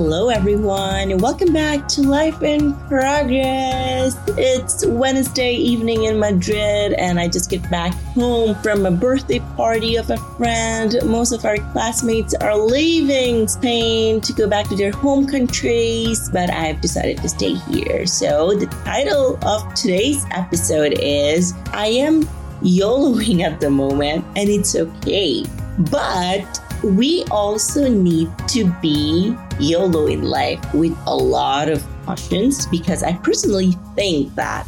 Hello, everyone, and welcome back to Life in Progress. It's Wednesday evening in Madrid, and I just get back home from a birthday party of a friend. Most of our classmates are leaving Spain to go back to their home countries, but I've decided to stay here. So, the title of today's episode is I am YOLOing at the moment, and it's okay. But we also need to be YOLO in life with a lot of cautions because I personally think that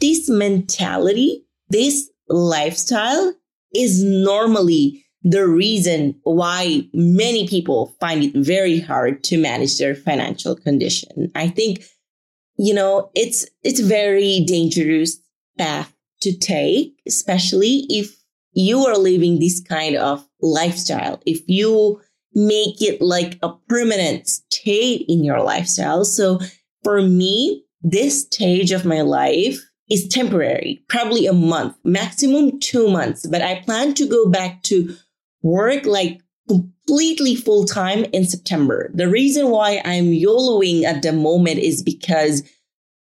this mentality, this lifestyle is normally the reason why many people find it very hard to manage their financial condition. I think, you know, it's, it's very dangerous path to take, especially if you are living this kind of lifestyle. If you make it like a permanent state in your lifestyle. So for me, this stage of my life is temporary, probably a month, maximum two months, but I plan to go back to work like completely full time in September. The reason why I'm YOLOing at the moment is because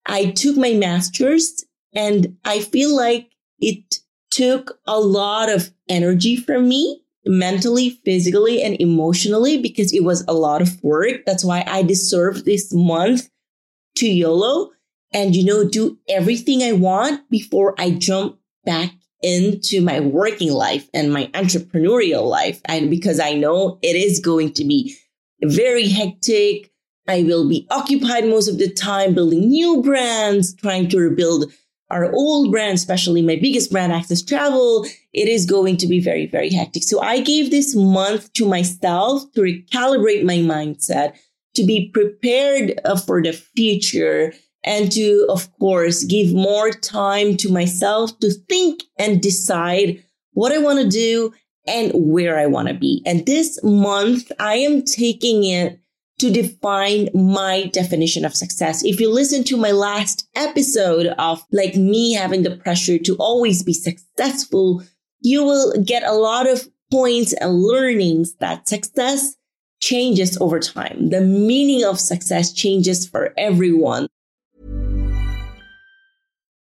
I took my master's and I feel like it took a lot of energy from me mentally, physically, and emotionally because it was a lot of work. That's why I deserve this month to YOLO and, you know, do everything I want before I jump back into my working life and my entrepreneurial life. And because I know it is going to be very hectic. I will be occupied most of the time building new brands, trying to rebuild our old brand, especially my biggest brand, Access Travel, it is going to be very, very hectic. So I gave this month to myself to recalibrate my mindset, to be prepared uh, for the future, and to, of course, give more time to myself to think and decide what I want to do and where I want to be. And this month, I am taking it to define my definition of success. If you listen to my last episode of like me having the pressure to always be successful, you will get a lot of points and learnings that success changes over time. The meaning of success changes for everyone.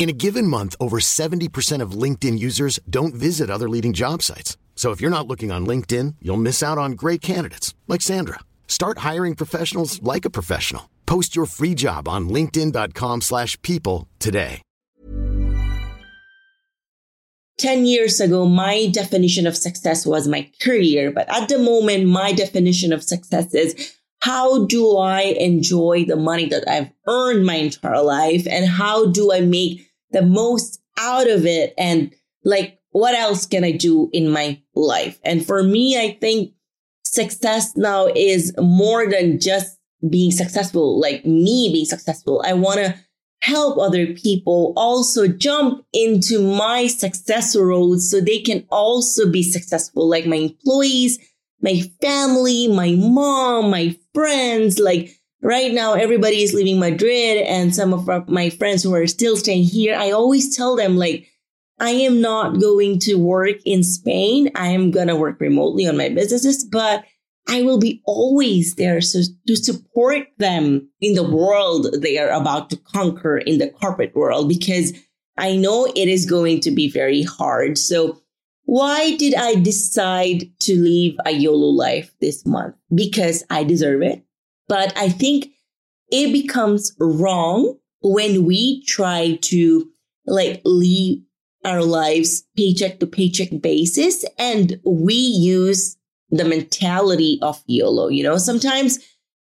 In a given month, over 70% of LinkedIn users don't visit other leading job sites. So if you're not looking on LinkedIn, you'll miss out on great candidates like Sandra. Start hiring professionals like a professional. Post your free job on linkedin.com/people today. 10 years ago, my definition of success was my career. But at the moment, my definition of success is how do I enjoy the money that I've earned my entire life? And how do I make the most out of it? And like, what else can I do in my life? And for me, I think success now is more than just being successful, like me being successful. I want to help other people also jump into my success road so they can also be successful, like my employees, my family, my mom, my friends. Like right now, everybody is leaving Madrid and some of my friends who are still staying here. I always tell them like, I am not going to work in Spain. I am going to work remotely on my businesses, but I will be always there so, to support them in the world they are about to conquer in the corporate world because I know it is going to be very hard. So why did I decide to live a YOLO life this month? Because I deserve it. But I think it becomes wrong when we try to like live our lives paycheck to paycheck basis and we use the mentality of YOLO. You know, sometimes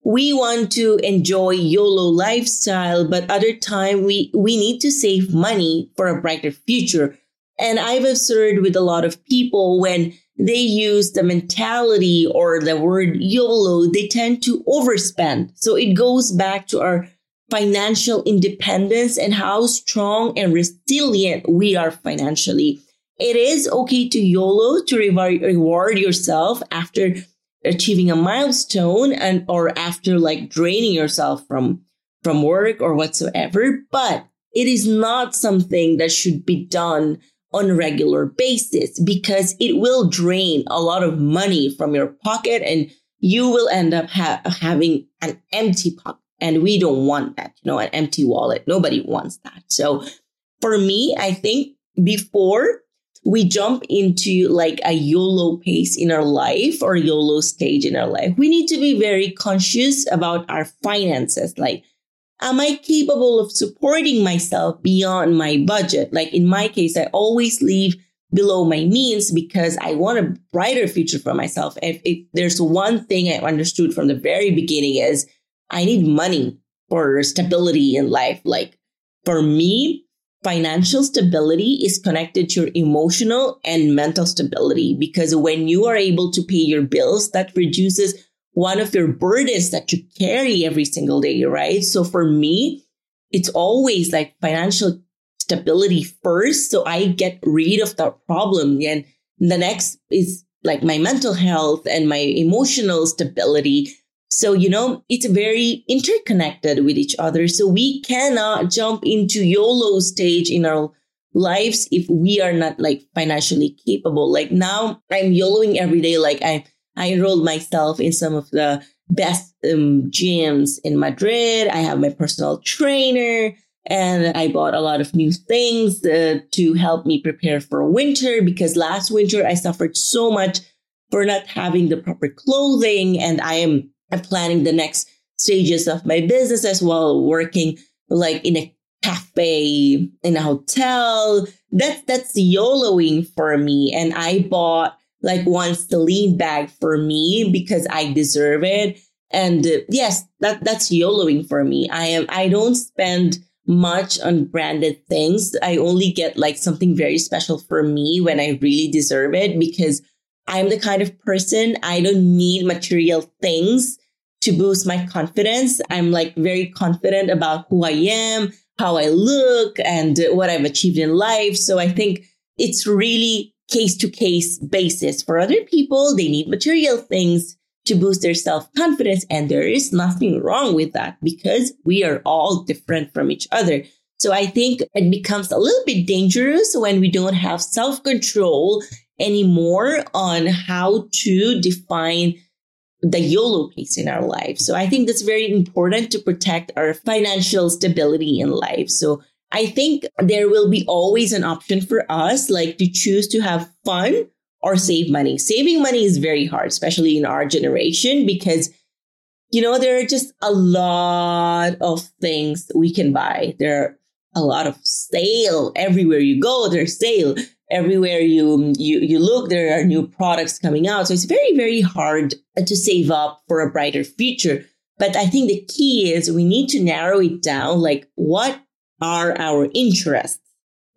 we want to enjoy YOLO lifestyle, but other time we, we need to save money for a brighter future. And I've observed with a lot of people when they use the mentality or the word YOLO, they tend to overspend. So it goes back to our financial independence and how strong and resilient we are financially it is okay to YOLO to reward yourself after achieving a milestone and or after like draining yourself from from work or whatsoever but it is not something that should be done on a regular basis because it will drain a lot of money from your pocket and you will end up ha- having an empty pocket. And we don't want that you know an empty wallet. Nobody wants that. So for me i think before we jump into like a YOLO pace in our life or YOLO stage in our life, we need to be very conscious about our finances. Like, am I capable of supporting myself beyond my budget? Like in my case, I always leave below my means because I want a brighter future for myself. If, if there's one thing I understood from the very beginning is I need money for stability in life. Like for me, financial stability is connected to your emotional and mental stability because when you are able to pay your bills, that reduces one of your burdens that you carry every single day, right? So for me, it's always like financial stability first. So I get rid of that problem. And the next is like my mental health and my emotional stability. So, you know, it's very interconnected with each other. So we cannot jump into YOLO stage in our lives if we are not like financially capable. Like now I'm YOLOing every day. Like I, I enrolled myself in some of the best um, gyms in Madrid. I have my personal trainer and I bought a lot of new things uh, to help me prepare for winter because last winter I suffered so much for not having the proper clothing and I am planning the next stages of my business as well, working like in a cafe, in a hotel. That's that's YOLOing for me. And I bought like one Celine bag for me because I deserve it. And uh, yes, that that's YOLOing for me. I am I don't spend much on branded things. I only get like something very special for me when I really deserve it because I'm the kind of person I don't need material things to boost my confidence. I'm like very confident about who I am, how I look and what I've achieved in life. So I think it's really case to case basis. For other people, they need material things to boost their self confidence. And there is nothing wrong with that because we are all different from each other. So I think it becomes a little bit dangerous when we don't have self control anymore on how to define the YOLO pace in our life. So I think that's very important to protect our financial stability in life. So I think there will be always an option for us, like to choose to have fun or save money. Saving money is very hard, especially in our generation, because you know, there are just a lot of things we can buy. There are a lot of sale everywhere you go. There's sale. everywhere you, you, you look, there are new products coming out. So it's very, very hard to save up for a brighter future. But I think the key is we need to narrow it down. Like, what are our interests?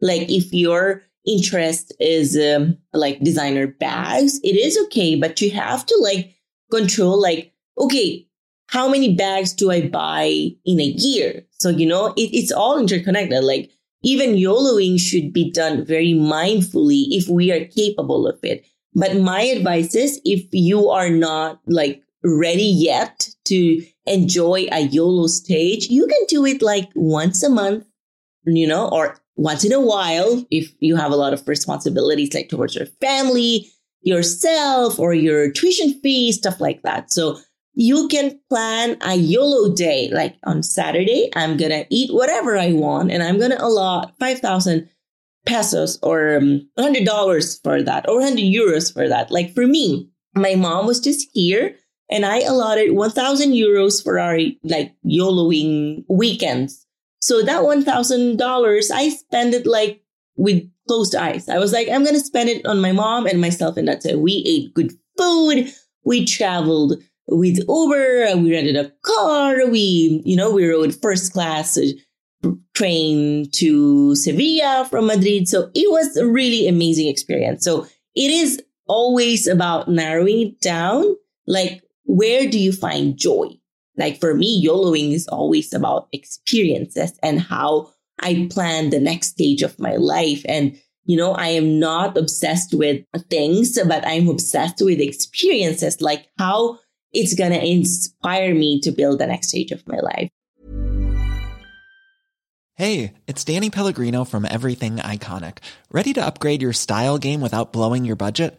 Like, if your interest is um, like designer bags, it is okay, but you have to like control, like, okay, how many bags do I buy in a year? So, you know, it, it's all interconnected. Like, even YOLOing should be done very mindfully if we are capable of it. But my advice is if you are not like ready yet to enjoy a YOLO stage, you can do it like once a month, you know, or once in a while if you have a lot of responsibilities like towards your family, yourself, or your tuition fee, stuff like that. So you can plan a YOLO day. Like on Saturday, I'm going to eat whatever I want and I'm going to allot 5,000 pesos or um, $100 for that or 100 euros for that. Like for me, my mom was just here and I allotted 1,000 euros for our like YOLOing weekends. So that $1,000, I spent it like with closed eyes. I was like, I'm going to spend it on my mom and myself. And that's it. We ate good food. We traveled with Uber. We rented a car. We, you know, we rode first class uh, train to Sevilla from Madrid. So it was a really amazing experience. So it is always about narrowing it down. Like, where do you find joy? Like for me, YOLOing is always about experiences and how I plan the next stage of my life. And, you know, I am not obsessed with things, but I'm obsessed with experiences, like how it's going to inspire me to build the next stage of my life. Hey, it's Danny Pellegrino from Everything Iconic. Ready to upgrade your style game without blowing your budget?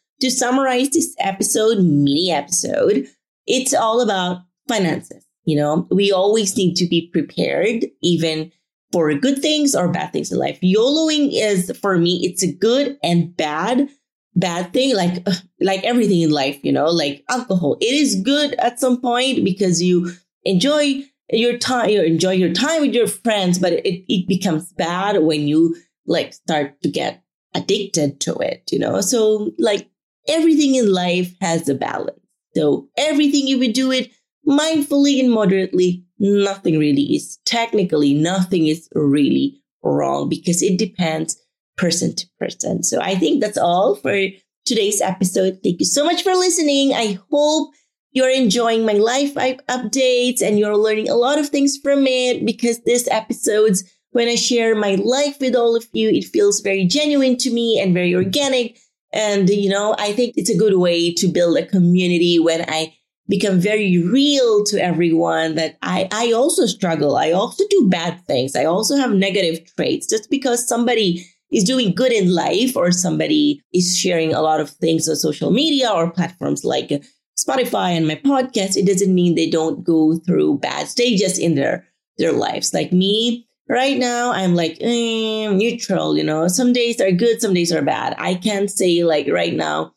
to summarize this episode, mini episode, it's all about finances. You know, we always need to be prepared, even for good things or bad things in life. YOLOing is, for me, it's a good and bad bad thing like like everything in life you know like alcohol it is good at some point because you enjoy your time you enjoy your time with your friends but it, it becomes bad when you like start to get addicted to it you know so like everything in life has a balance so everything you would do it mindfully and moderately nothing really is technically nothing is really wrong because it depends person to person. So I think that's all for today's episode. Thank you so much for listening. I hope you're enjoying my life updates and you're learning a lot of things from it because this episodes, when I share my life with all of you, it feels very genuine to me and very organic. And, you know, I think it's a good way to build a community when I become very real to everyone that I, I also struggle. I also do bad things. I also have negative traits just because somebody is doing good in life or somebody is sharing a lot of things on social media or platforms like Spotify and my podcast, it doesn't mean they don't go through bad stages in their their lives. Like me, right now, I'm like eh, neutral. You know, some days are good, some days are bad. I can't say like right now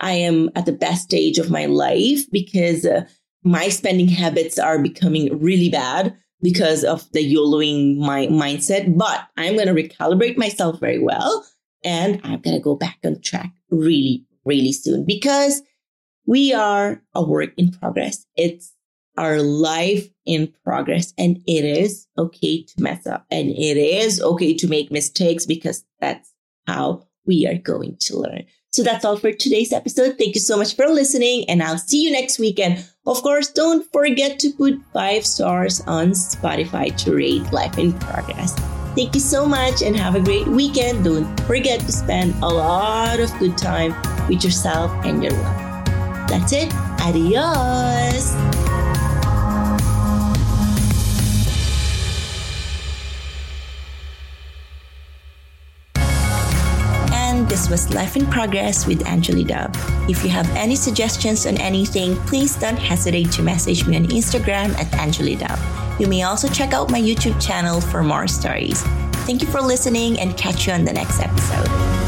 I am at the best stage of my life because uh, my spending habits are becoming really bad because of the YOLOing my mindset, but I'm going to recalibrate myself very well and I'm going to go back on track really, really soon because we are a work in progress. It's our life in progress and it is okay to mess up and it is okay to make mistakes because that's how we are going to learn. So that's all for today's episode. Thank you so much for listening, and I'll see you next weekend. Of course, don't forget to put five stars on Spotify to rate Life in Progress. Thank you so much and have a great weekend. Don't forget to spend a lot of good time with yourself and your love. That's it. Adios. This was Life in Progress with Angeli. If you have any suggestions on anything, please don't hesitate to message me on Instagram at Angeli. You may also check out my YouTube channel for more stories. Thank you for listening and catch you on the next episode.